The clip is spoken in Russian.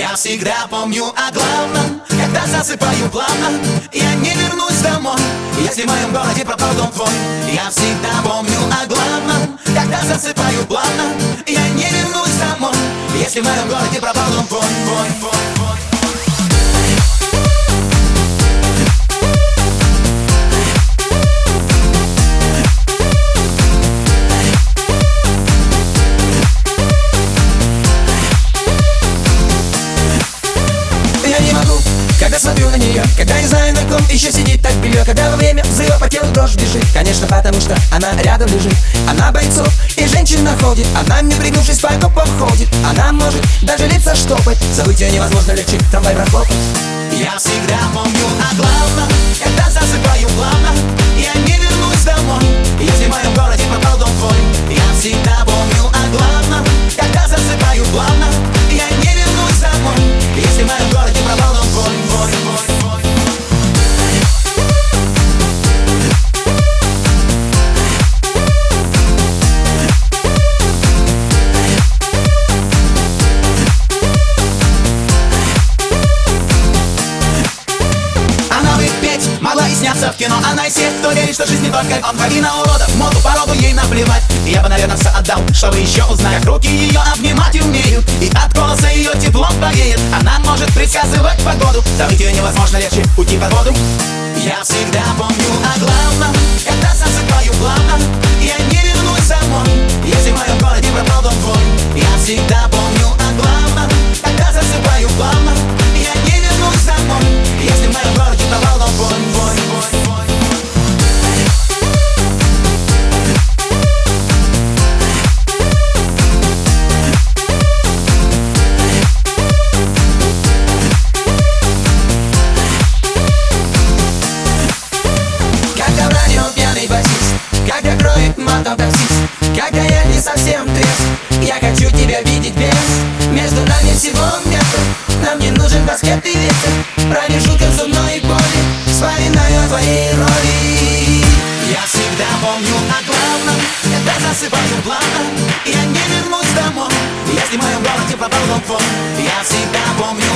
Я всегда помню о главном Когда засыпаю плавно. Я не вернусь домой Если в моем городе пропал дом твой. Я всегда помню о главном Когда засыпаю плавно. Я не вернусь домой Если в моем городе пропал дом твой, твой, твой, твой. Нее, когда не знаю на ком еще сидит так белье Когда во время взрыва по телу дрожь бежит. Конечно потому что она рядом лежит. Она бойцов и женщин находит. Она не пригнувшись по ходит. Она может даже лица штопать Забыть ее невозможно легче трамвай прохлопать. Я всегда помню о главном. Когда засыпаю плавно Я не вернусь домой сняться в кино. Она из тех, кто верит, что жизнь не только он Половина уродов, моду, породу ей наплевать. Я бы, наверное, все отдал, чтобы еще узнать. Как руки ее обнимать умеют. И от голоса ее теплом повеет Она может предсказывать погоду. Забыть ее невозможно легче уйти под воду. Я всегда помню о главном Когда засыпаю плавно Я не совсем трезв Я хочу тебя видеть без. Между нами всего метр Нам не нужен баскет и ветер Промежуток зубной боли Вспоминаю о твоей роли. Я всегда помню о главном. Когда засыпаю плавно Я не вернусь домой. Городе пропал дом твой Я всегда помню